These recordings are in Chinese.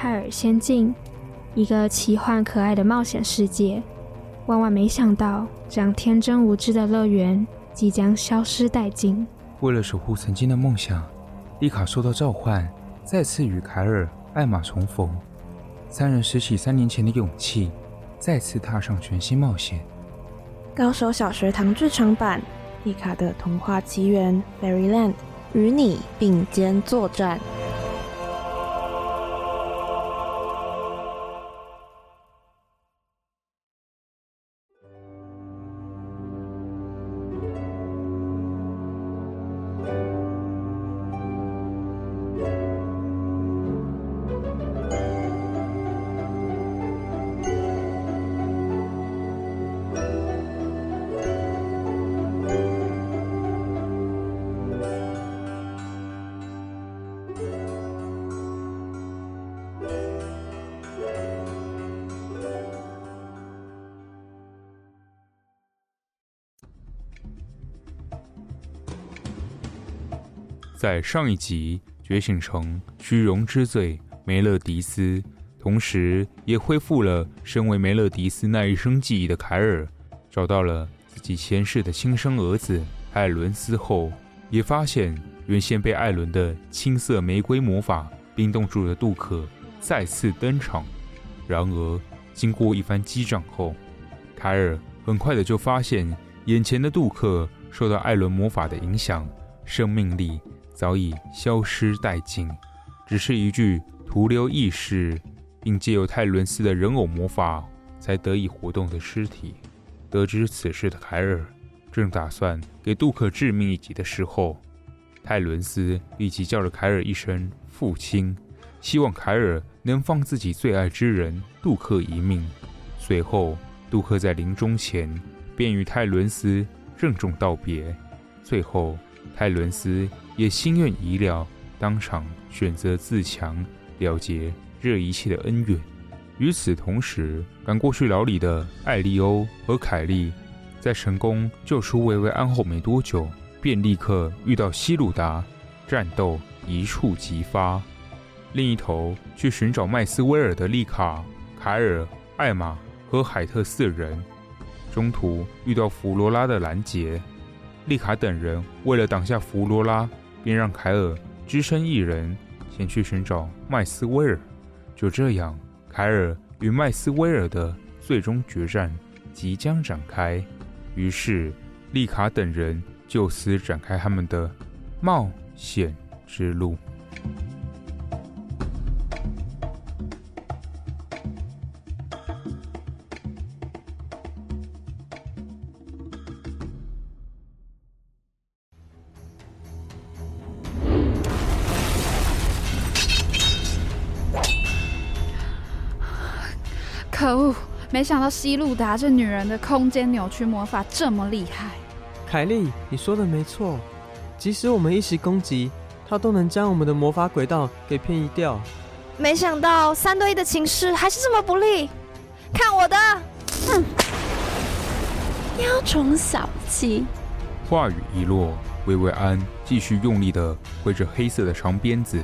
泰尔仙境，一个奇幻可爱的冒险世界。万万没想到，这样天真无知的乐园即将消失殆尽。为了守护曾经的梦想，丽卡受到召唤，再次与凯尔、艾玛重逢。三人拾起三年前的勇气，再次踏上全新冒险。高手小学堂剧场版《丽卡的童话奇缘》Fairyland，与你并肩作战。在上一集觉醒成虚荣之罪梅勒迪斯，同时也恢复了身为梅勒迪斯那一生记忆的凯尔，找到了自己前世的亲生儿子艾伦斯后，也发现原先被艾伦的青色玫瑰魔法冰冻住的杜克再次登场。然而，经过一番激战后，凯尔很快的就发现眼前的杜克受到艾伦魔法的影响，生命力。早已消失殆尽，只是一具徒留意识，并借由泰伦斯的人偶魔法才得以活动的尸体。得知此事的凯尔正打算给杜克致命一击的时候，泰伦斯立即叫了凯尔一声“父亲”，希望凯尔能放自己最爱之人杜克一命。随后，杜克在临终前便与泰伦斯郑重道别。最后，泰伦斯也心愿已了，当场选择自强，了结这一切的恩怨。与此同时，赶过去牢里的艾利欧和凯莉，在成功救出薇薇安后没多久，便立刻遇到希鲁达，战斗一触即发。另一头去寻找麦斯威尔的丽卡、凯尔、艾玛和海特四人，中途遇到弗罗拉的拦截。丽卡等人为了挡下弗罗拉，便让凯尔只身一人前去寻找麦斯威尔。就这样，凯尔与麦斯威尔的最终决战即将展开。于是，丽卡等人就此展开他们的冒险之路。想到西路达这女人的空间扭曲魔法这么厉害。凯莉，你说的没错，即使我们一起攻击，她都能将我们的魔法轨道给偏移掉。没想到三对一的情势还是这么不利。看我的！哼！雕虫小技。话语一落，薇薇安继续用力的挥着黑色的长鞭子。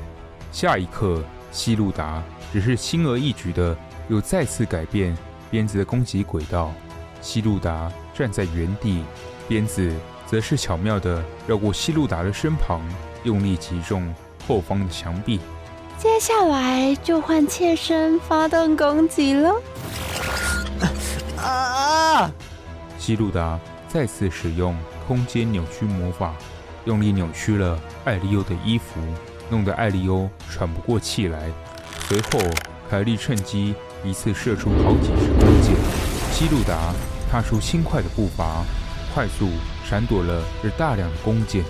下一刻，西路达只是轻而易举的。又再次改变鞭子的攻击轨道，西路达站在原地，鞭子则是巧妙地绕过西路达的身旁，用力击中后方的墙壁。接下来就换妾身发动攻击了。啊！希露达再次使用空间扭曲魔法，用力扭曲了艾利欧的衣服，弄得艾利欧喘不过气来。随后，凯莉趁机。一次射出好几支弓箭，希路达踏出轻快的步伐，快速闪躲了这大量的弓箭。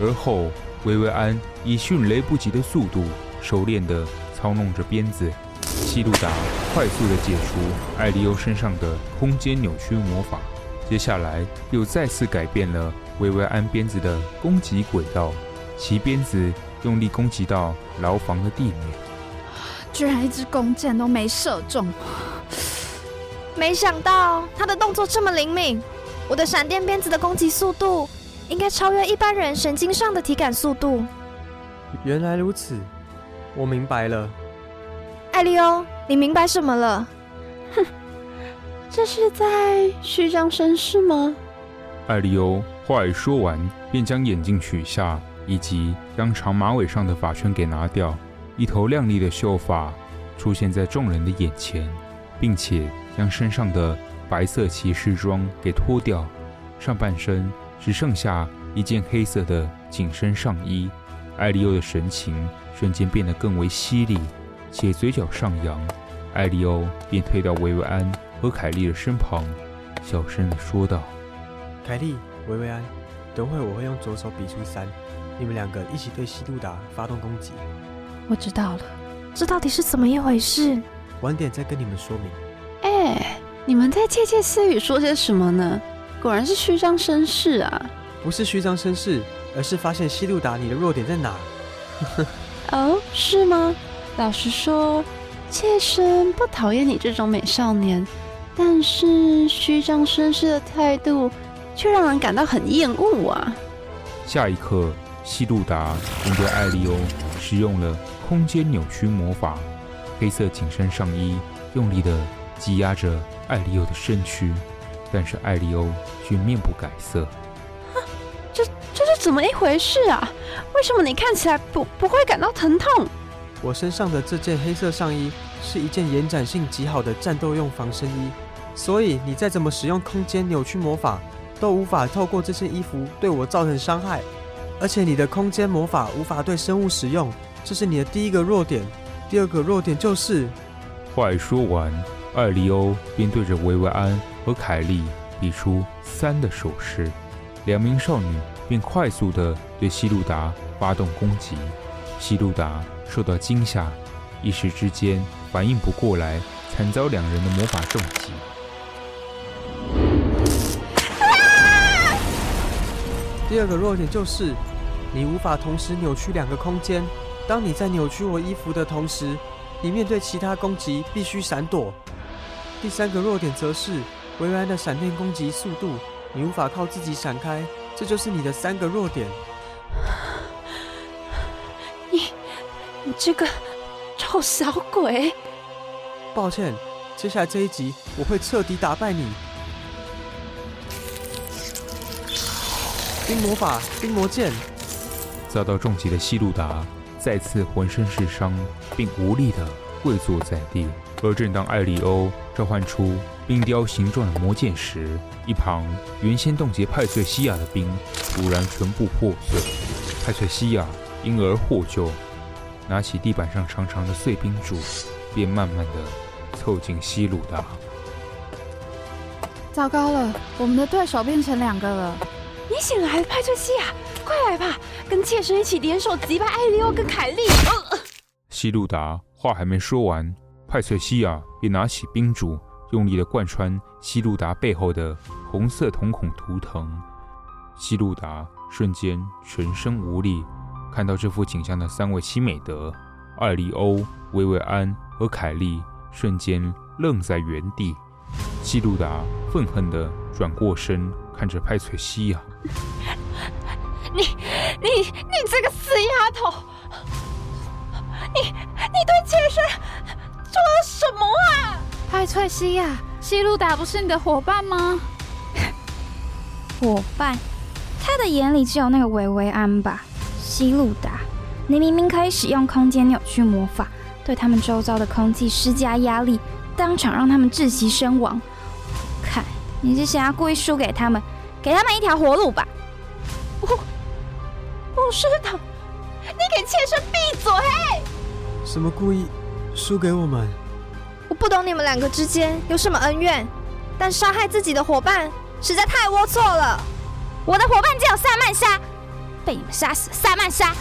而后，薇薇安以迅雷不及的速度，熟练地操弄着鞭子。希路达快速地解除艾利欧身上的空间扭曲魔法，接下来又再次改变了薇薇安鞭子的攻击轨道，其鞭子用力攻击到牢房的地面。居然一支弓箭都没射中，没想到他的动作这么灵敏。我的闪电鞭子的攻击速度应该超越一般人神经上的体感速度。原来如此，我明白了。艾艾利欧，你明白什么了？哼，这是在虚张声势吗？艾利欧话一说完，便将眼镜取下，以及将长马尾上的发圈给拿掉，一头亮丽的秀发出现在众人的眼前，并且将身上的白色骑士装给脱掉，上半身只剩下一件黑色的紧身上衣。艾利欧的神情瞬间变得更为犀利，且嘴角上扬。艾利欧便退到维维安和凯莉的身旁，小声地说道：“凯莉，维维安，等会我会用左手比出三，你们两个一起对希路达发动攻击。”我知道了，这到底是怎么一回事？晚点再跟你们说明。哎，你们在窃窃私语说些什么呢？果然是虚张声势啊！不是虚张声势。而是发现西路达，你的弱点在哪？哦，是吗？老实说，妾身不讨厌你这种美少年，但是虚张声势的态度却让人感到很厌恶啊！下一刻，西路达面对艾利欧使用了空间扭曲魔法，黑色紧身上衣用力的挤压着艾利欧的身躯，但是艾利欧却面不改色。这这是怎么一回事啊？为什么你看起来不不会感到疼痛？我身上的这件黑色上衣是一件延展性极好的战斗用防身衣，所以你再怎么使用空间扭曲魔法，都无法透过这件衣服对我造成伤害。而且你的空间魔法无法对生物使用，这是你的第一个弱点。第二个弱点就是……话一说完，艾利欧便对着维维安和凯莉比出三的手势，两名少女。便快速地对西路达发动攻击，西路达受到惊吓，一时之间反应不过来，惨遭两人的魔法重击。啊！第二个弱点就是，你无法同时扭曲两个空间。当你在扭曲我衣服的同时，你面对其他攻击必须闪躲。第三个弱点则是，维维安的闪电攻击速度，你无法靠自己闪开。这就是你的三个弱点。你，你这个臭小鬼！抱歉，接下来这一集我会彻底打败你。冰魔法，冰魔剑。遭到重击的西路达再次浑身是伤，并无力地跪坐在地。而正当艾利欧召唤出冰雕形状的魔剑时，一旁原先冻结派翠西亚的冰突然全部破碎，派翠西亚因而获救，拿起地板上长长的碎冰柱，便慢慢地凑近西鲁达。糟糕了，我们的对手变成两个了！你醒来了，派翠西亚，快来吧，跟妾身一起联手击败艾利欧跟凯莉。呃、希路达话还没说完。派翠西亚便拿起冰柱，用力地贯穿西路达背后的红色瞳孔图腾。西路达瞬间全身无力。看到这幅景象的三位七美德——艾利欧、薇薇安和凯莉，瞬间愣在原地。西路达愤恨地转过身，看着派翠西亚：“、你、你这个死丫头！你、你对妾身……”做了什么啊？派翠西亚，西路达不是你的伙伴吗？伙伴？他的眼里只有那个维维安吧？西路达，你明明可以使用空间扭曲魔法，对他们周遭的空气施加压力，当场让他们窒息身亡。看，你是想要故意输给他们，给他们一条活路吧？不，不是的，你给妾身闭嘴！什么故意？输给我们，我不懂你们两个之间有什么恩怨，但杀害自己的伙伴实在太龌龊了。我的伙伴叫萨曼莎，被你们杀死。萨曼莎，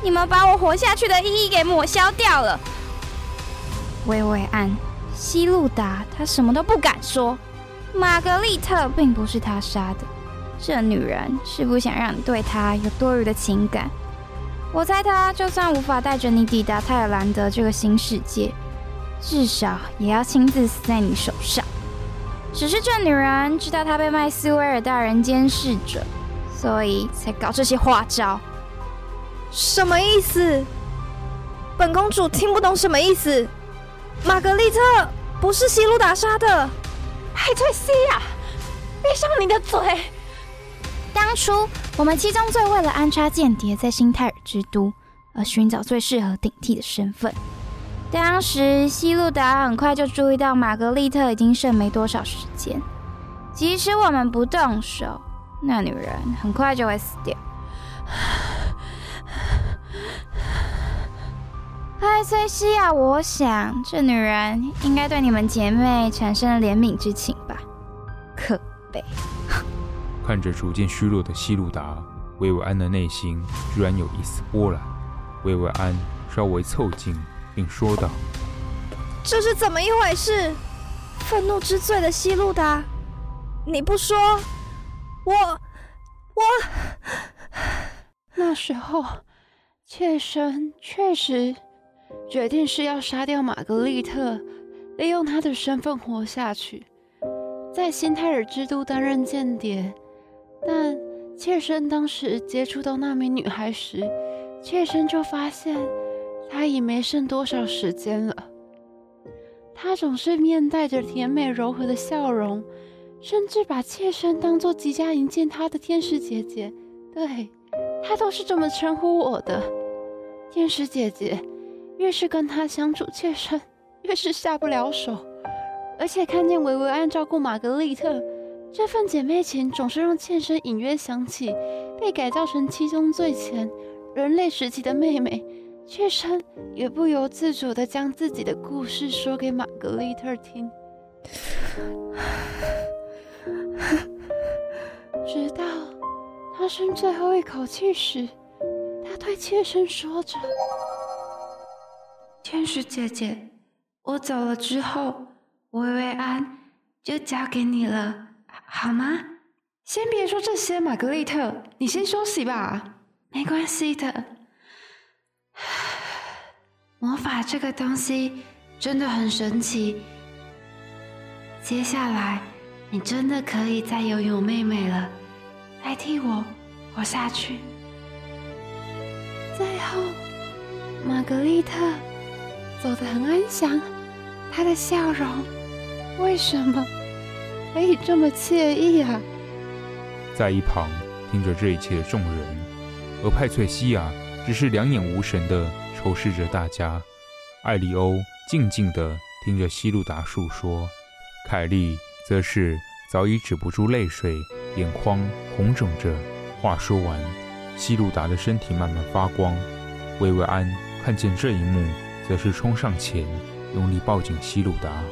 你们把我活下去的意义给抹消掉了。薇薇安，希路达，他什么都不敢说。玛格丽特并不是他杀的，这女人是不想让你对她有多余的情感。我猜她就算无法带着你抵达泰尔兰德这个新世界，至少也要亲自死在你手上。只是这女人知道她被麦斯威尔大人监视着，所以才搞这些花招。什么意思？本公主听不懂什么意思。玛格丽特不是希露达杀的。派翠西亚，闭上你的嘴！当初我们七宗罪为了安插间谍在新泰尔之都，而寻找最适合顶替的身份。当时西路达很快就注意到玛格丽特已经剩没多少时间，即使我们不动手，那女人很快就会死掉。艾崔西亚，我想这女人应该对你们姐妹产生了怜悯之情吧？可悲！看着逐渐虚弱的希露达，薇薇安的内心居然有一丝波澜。薇薇安稍微凑近，并说道：“这是怎么一回事？愤怒之罪的希露达，你不说，我我……那时候，妾身确实。”决定是要杀掉玛格丽特，利用她的身份活下去，在新泰尔之都担任间谍。但妾身当时接触到那名女孩时，妾身就发现她已没剩多少时间了。她总是面带着甜美柔和的笑容，甚至把妾身当作即将迎接她的天使姐姐。对，她都是这么称呼我的，天使姐姐。越是跟她相处，妾身越是下不了手。而且看见维维安照顾玛格丽特，这份姐妹情总是让妾身隐约想起被改造成七宗罪前人类时期的妹妹。妾身也不由自主地将自己的故事说给玛格丽特听，直到她剩最后一口气时，她对妾身说着。天使姐姐，我走了之后，薇薇安就交给你了，好吗？先别说这些，玛格丽特，你先休息吧。没关系的，魔法这个东西真的很神奇。接下来，你真的可以再拥有妹妹了，代替我活下去。最后，玛格丽特。走得很安详，他的笑容为什么可以这么惬意啊？在一旁听着这一切的众人，而派翠西亚只是两眼无神的仇视着大家。艾利欧静静的听着希路达述说，凯莉则是早已止不住泪水，眼眶红肿着。话说完，希路达的身体慢慢发光。薇薇安看见这一幕。则是冲上前，用力抱紧希路达。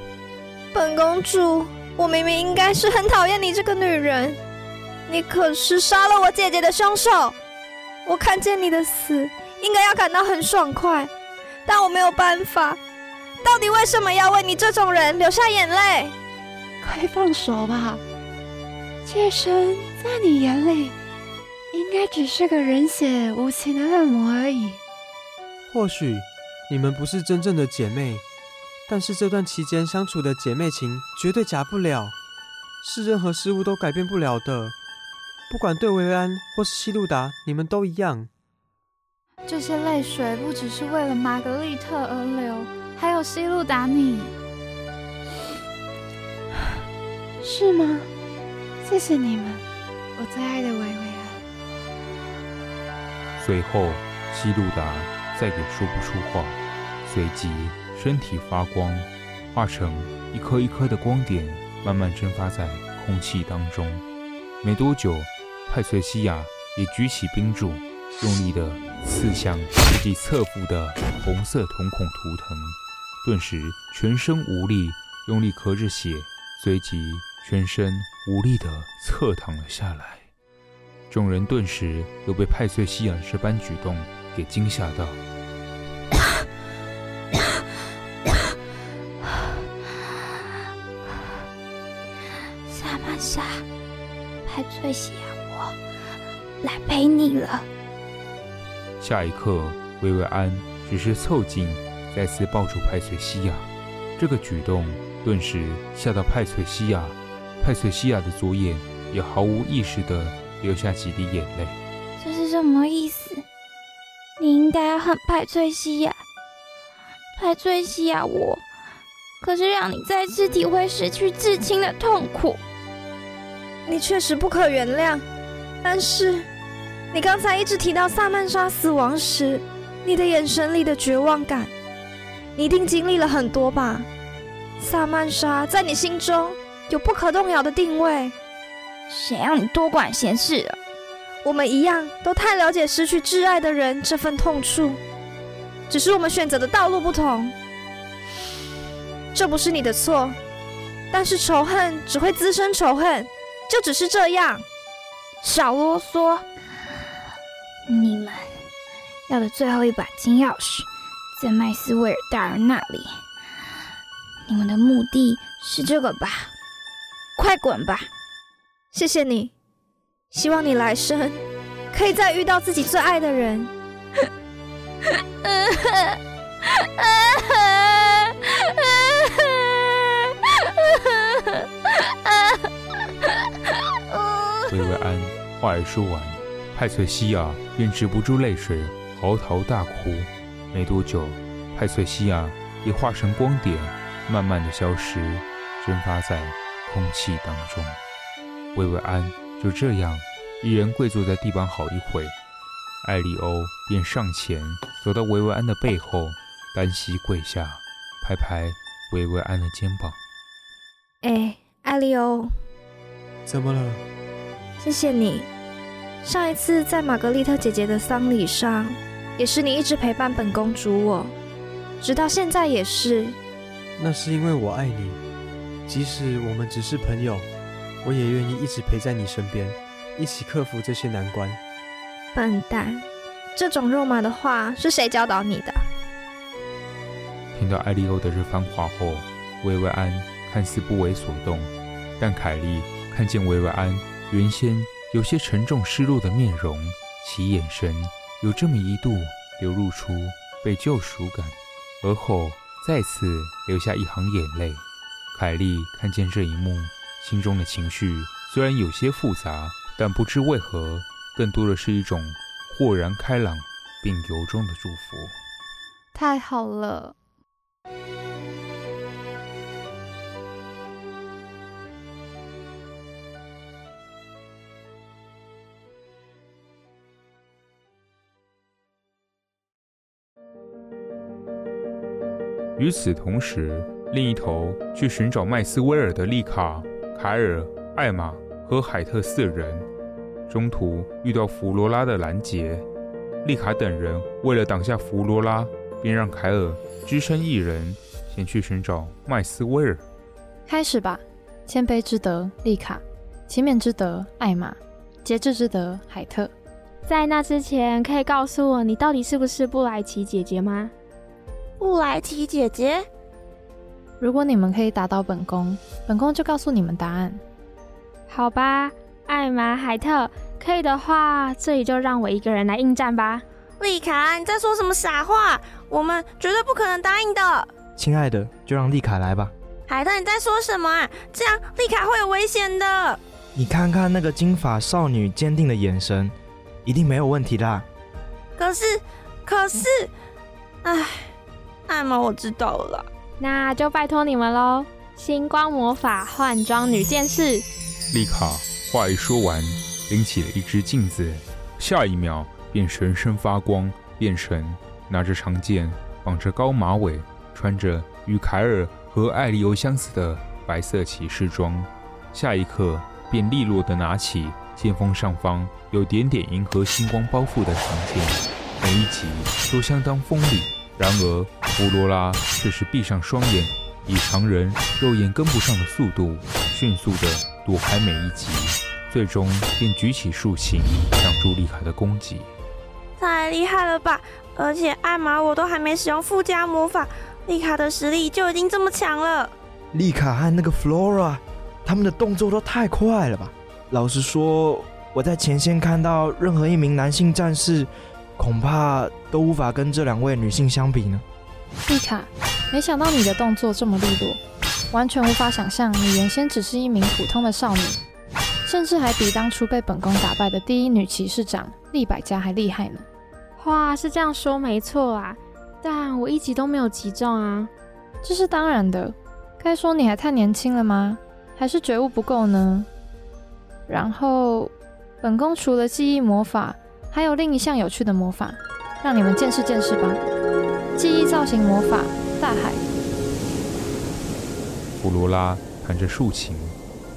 本公主，我明明应该是很讨厌你这个女人，你可是杀了我姐姐的凶手。我看见你的死，应该要感到很爽快，但我没有办法。到底为什么要为你这种人流下眼泪？快放手吧，妾身在你眼里，应该只是个人血无情的恶魔而已。或许。你们不是真正的姐妹，但是这段期间相处的姐妹情绝对假不了，是任何事物都改变不了的。不管对薇薇安或是西路达，你们都一样。这些泪水不只是为了玛格丽特而流，还有西路达你，是吗？谢谢你们，我最爱的薇薇安。随后，西路达。再也说不出话，随即身体发光，化成一颗一颗的光点，慢慢蒸发在空气当中。没多久，派翠西亚也举起冰柱，用力地刺向自己侧腹的红色瞳孔图腾，顿时全身无力，用力咳着血，随即全身无力地侧躺了下来。众人顿时都被派翠西亚这般举动给惊吓到。西亚，我来陪你了。下一刻，薇薇安只是凑近，再次抱住派翠西亚。这个举动顿时吓到派翠西亚，派翠西亚的左眼也毫无意识地流下几滴眼泪。这是什么意思？你应该要恨派翠西亚。派翠西亚，我可是让你再次体会失去至亲的痛苦。你确实不可原谅，但是你刚才一直提到萨曼莎死亡时，你的眼神里的绝望感，你一定经历了很多吧？萨曼莎在你心中有不可动摇的定位。谁让你多管闲事？我们一样都太了解失去挚爱的人这份痛处，只是我们选择的道路不同。这不是你的错，但是仇恨只会滋生仇恨，就只是这样。少啰嗦！你们要的最后一把金钥匙在麦斯威尔大人那里。你们的目的是这个吧？快滚吧！谢谢你，希望你来生可以再遇到自己最爱的人。话一说完，派翠西亚便止不住泪水，嚎啕大哭。没多久，派翠西亚也化成光点，慢慢的消失，蒸发在空气当中。薇薇安就这样一人跪坐在地板好一会，艾利欧便上前走到薇薇安的背后，单膝跪下，拍拍薇薇安的肩膀。哎，艾利欧，怎么了？谢谢你。上一次在玛格丽特姐姐的丧礼上，也是你一直陪伴本公主我，直到现在也是。那是因为我爱你，即使我们只是朋友，我也愿意一直陪在你身边，一起克服这些难关。笨蛋，这种肉麻的话是谁教导你的？听到艾利欧的这番话后，薇薇安看似不为所动，但凯莉看见薇薇安原先有些沉重失落的面容，其眼神有这么一度流露出被救赎感，而后再次流下一行眼泪。凯莉看见这一幕，心中的情绪虽然有些复杂，但不知为何，更多的是一种豁然开朗并由衷的祝福。太好了。与此同时，另一头去寻找麦斯威尔的丽卡、凯尔、艾玛和海特四人，中途遇到弗罗拉的拦截。丽卡等人为了挡下弗罗拉，便让凯尔只身一人前去寻找麦斯威尔。开始吧，谦卑之德，丽卡；勤勉之德，艾玛；节制之德，海特。在那之前，可以告诉我你到底是不是布莱奇姐姐吗？布莱提姐姐，如果你们可以打倒本宫，本宫就告诉你们答案。好吧，艾玛、海特，可以的话，这里就让我一个人来应战吧。丽卡，你在说什么傻话？我们绝对不可能答应的。亲爱的，就让丽卡来吧。海特，你在说什么啊？这样丽卡会有危险的。你看看那个金发少女坚定的眼神，一定没有问题的。可是，可是，唉。艾玛，我知道了，那就拜托你们喽！星光魔法换装女剑士。丽卡话一说完，拎起了一只镜子，下一秒便全身发光，变成拿着长剑、绑着高马尾、穿着与凯尔和艾利欧相似的白色骑士装。下一刻，便利落的拿起剑锋上方有点点银河星光包覆的长剑，每一集都相当锋利。然而，弗罗拉却是闭上双眼，以常人肉眼跟不上的速度，迅速地躲开每一击，最终便举起竖琴，挡住丽卡的攻击。太厉害了吧！而且艾玛我都还没使用附加魔法，丽卡的实力就已经这么强了。丽卡和那个 Flora，，他们的动作都太快了吧！老实说，我在前线看到任何一名男性战士。恐怕都无法跟这两位女性相比呢。丽卡，没想到你的动作这么利落，完全无法想象你原先只是一名普通的少女，甚至还比当初被本宫打败的第一女骑士长丽百家还厉害呢。话是这样说没错啊，但我一击都没有击中啊。这是当然的，该说你还太年轻了吗？还是觉悟不够呢？然后，本宫除了记忆魔法，还有另一项有趣的魔法，让你们见识见识吧。记忆造型魔法，大海。弗罗拉弹着竖琴，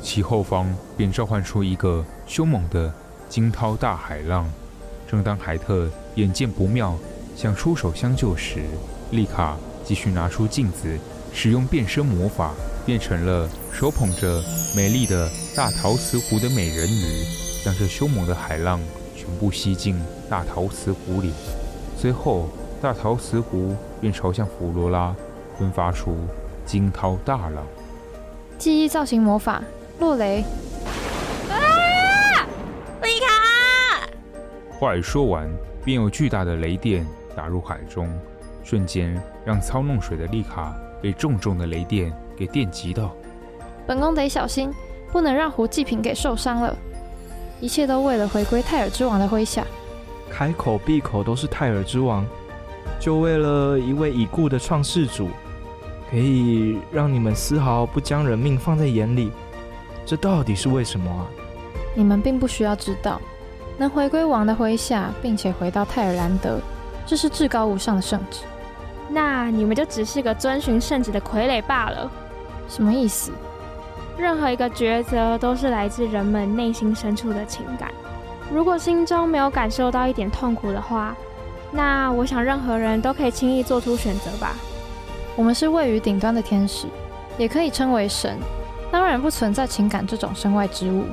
其后方便召唤出一个凶猛的惊涛大海浪。正当海特眼见不妙，想出手相救时，丽卡继续拿出镜子，使用变身魔法，变成了手捧着美丽的大陶瓷壶的美人鱼，将这凶猛的海浪全部吸进大陶瓷壶里。随后，大陶瓷壶便朝向弗罗拉喷发出惊涛大浪。记忆造型魔法，落雷！啊！丽卡！话一说完，便有巨大的雷电打入海中，瞬间让操弄水的丽卡被重重的雷电给电击到。本宫得小心，不能让胡祭品给受伤了。一切都为了回归泰尔之王的麾下。开口闭口都是泰尔之王，就为了一位已故的创世主。可以让你们丝毫不将人命放在眼里，这到底是为什么啊？你们并不需要知道，能回归王的麾下，并且回到泰尔兰德，这是至高无上的圣旨。那你们就只是个遵循圣旨的傀儡罢了。什么意思？任何一个抉择都是来自人们内心深处的情感。如果心中没有感受到一点痛苦的话，那我想任何人都可以轻易做出选择吧。我们是位于顶端的天使，也可以称为神。当然不存在情感这种身外之物。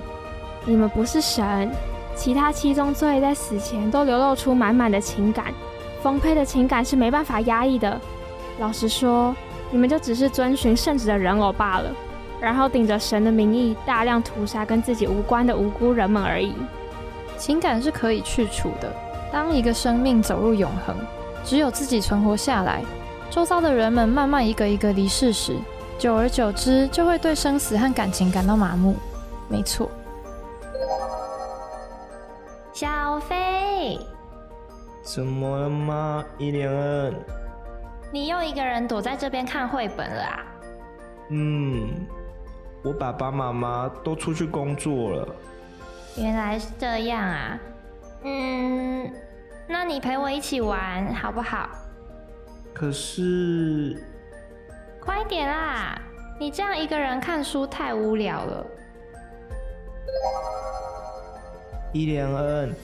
你们不是神，其他七宗罪在死前都流露出满满的情感，丰沛的情感是没办法压抑的。老实说，你们就只是遵循圣旨的人偶罢了，然后顶着神的名义大量屠杀跟自己无关的无辜人们而已。情感是可以去除的。当一个生命走入永恒，只有自己存活下来。周遭的人们慢慢一个一个离世时，久而久之就会对生死和感情感到麻木。没错。小飞，怎么了吗，伊莲恩？你又一个人躲在这边看绘本了啊？嗯，我爸爸妈妈都出去工作了。原来是这样啊。嗯，那你陪我一起玩好不好？可是，快点啦！你这样一个人看书太无聊了。伊莲恩，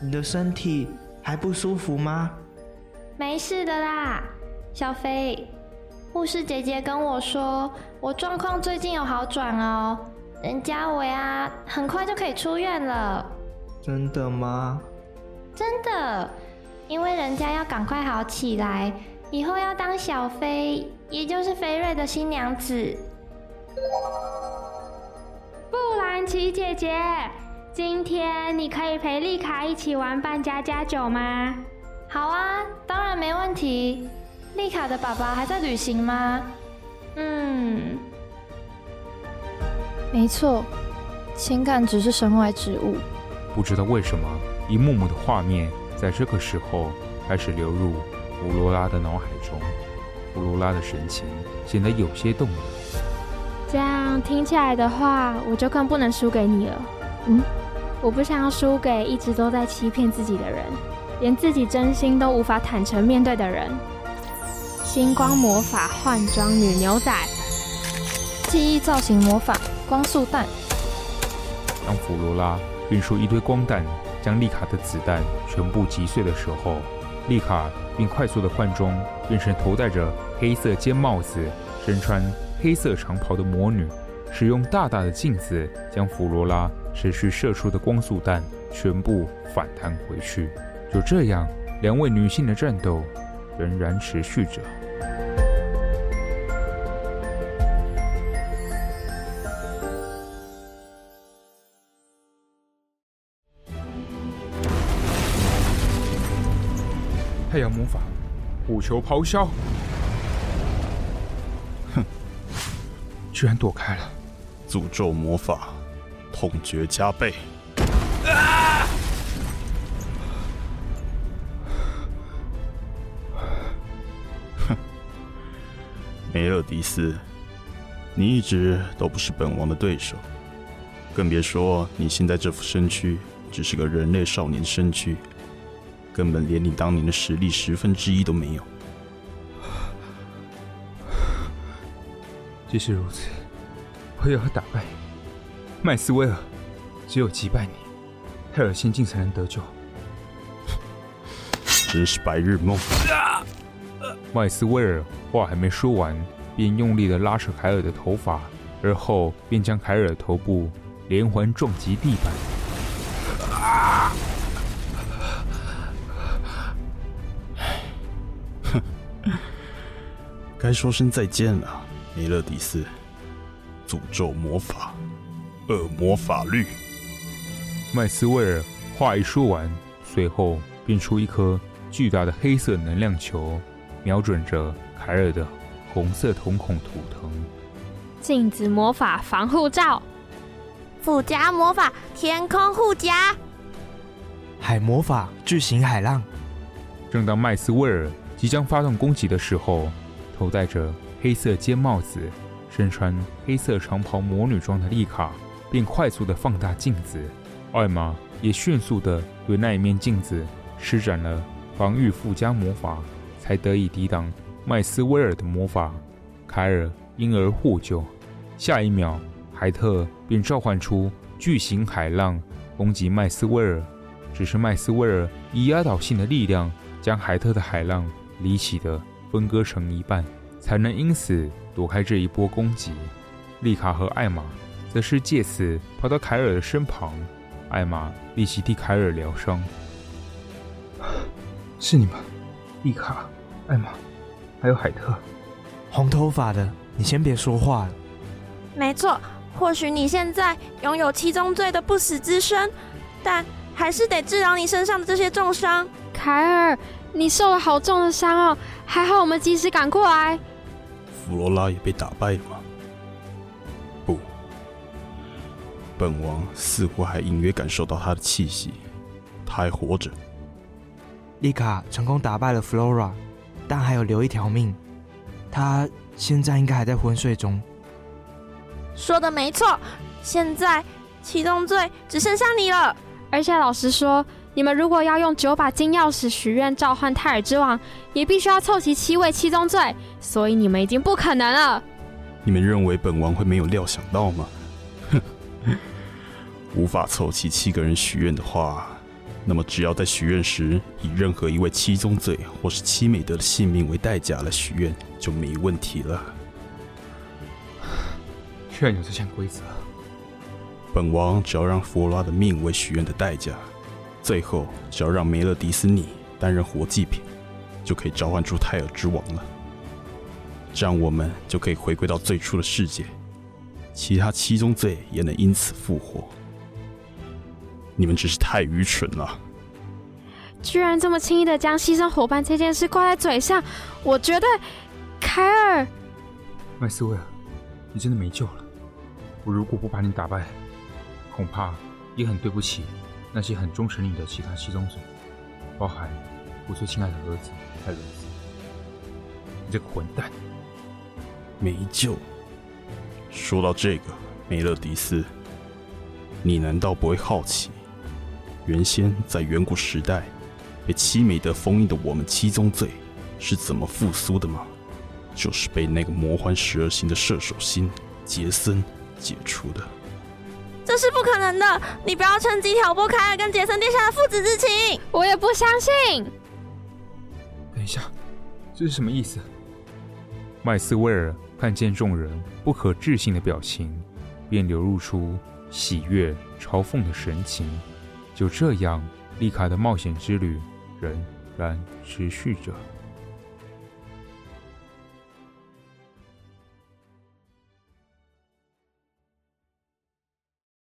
你的身体还不舒服吗？没事的啦，小飞。护士姐姐跟我说，我状况最近有好转哦。人家我呀，很快就可以出院了。真的吗？真的，因为人家要赶快好起来。以后要当小飞，也就是飞瑞的新娘子。布兰奇姐姐，今天你可以陪丽卡一起玩扮家家酒吗？好啊，当然没问题。丽卡的爸爸还在旅行吗？嗯，没错，情感只是身外之物。不知道为什么，一幕幕的画面在这个时候开始流入。弗罗拉的脑海中，弗罗拉的神情显得有些动摇。这样听起来的话，我就更不能输给你了。嗯，我不想要输给一直都在欺骗自己的人，连自己真心都无法坦诚面对的人。星光魔法换装女牛仔，记忆造型魔法光速弹。让弗罗拉运出一堆光弹，将丽卡的子弹全部击碎的时候，丽卡并快速的换装，变成头戴着黑色尖帽子、身穿黑色长袍的魔女，使用大大的镜子将弗罗拉持续射出的光速弹全部反弹回去。就这样，两位女性的战斗仍然持续着。太阳魔法，火球咆哮！哼，居然躲开了！诅咒魔法，痛觉加倍！啊！哼，梅勒迪斯，你一直都不是本王的对手，更别说你现在这副身躯只是个人类少年身躯，根本连你当年的实力十分之一都没有。即使如此，我也要打败你麦斯威尔。只有击败你，泰尔仙境才能得救。真是白日梦。麦斯威尔话还没说完，便用力的拉扯凯尔的头发，而后便将凯尔的头部连环撞击地板。该说声再见了，梅勒迪斯。诅咒魔法，恶魔法律。麦斯威尔话一说完，随后变出一颗巨大的黑色能量球，瞄准着凯尔的红色瞳孔图腾。镜子魔法防护罩，附加魔法天空护甲，海魔法巨型海浪。正当麦斯威尔即将发动攻击的时候，头戴着黑色尖帽子、身穿黑色长袍魔女装的丽卡便快速的放大镜子。艾玛也迅速的对那一面镜子施展了防御附加魔法，才得以抵挡麦斯威尔的魔法。凯尔因而获救。下一秒，海特便召唤出巨型海浪攻击麦斯威尔，只是麦斯威尔以压倒性的力量将海特的海浪离奇的分割成一半，才能因此躲开这一波攻击。丽卡和艾玛则是借此跑到凯尔的身旁。艾玛立即替凯尔疗伤。是你们，丽卡、艾玛，还有海特。红头发的，你先别说话了。没错，或许你现在拥有七宗罪的不死之身，但还是得治疗你身上的这些重伤。凯尔，你受了好重的伤哦，还好我们及时赶过来。弗罗拉也被打败了吗？不本王似乎还隐约感受到他的气息，他还活着。丽卡成功打败了 Flora，但还有留一条命。他现在应该还在昏睡中。说的没错，现在启动罪只剩下你了。而且老实说，你们如果要用九把金钥匙许愿召唤泰尔之王，也必须要凑齐七位七宗罪，所以你们已经不可能了。你们认为本王会没有料想到吗？无法凑齐七个人许愿的话，那么只要在许愿时以任何一位七宗罪或是七美德的性命为代价来许愿，就没问题了。居然有这项规则！本王只要让弗罗拉的命为许愿的代价，最后只要让梅勒迪斯尼担任活祭品，就可以召唤出泰尔之王了。这样我们就可以回归到最初的世界，其他七宗罪也能因此复活。你们真是太愚蠢了！居然这么轻易的将牺牲伙伴这件事挂在嘴上，我觉得，凯尔，麦斯威尔，你真的没救了。我如果不把你打败，恐怕也很对不起那些很忠诚你的其他七宗罪，包含我最亲爱的儿子泰伦斯。你这个混蛋，没救！说到这个，梅勒迪斯，你难道不会好奇？原先在远古时代被七美德封印的我们七宗罪是怎么复苏的吗？就是被那个魔幻十二星的射手星杰森解除的。这是不可能的！你不要趁机挑拨凯尔跟杰森殿下的父子之情！我也不相信。等一下，这是什么意思？麦斯威尔看见众人不可置信的表情，便流露出喜悦、嘲讽的神情。就这样，丽卡的冒险之旅仍然持续着。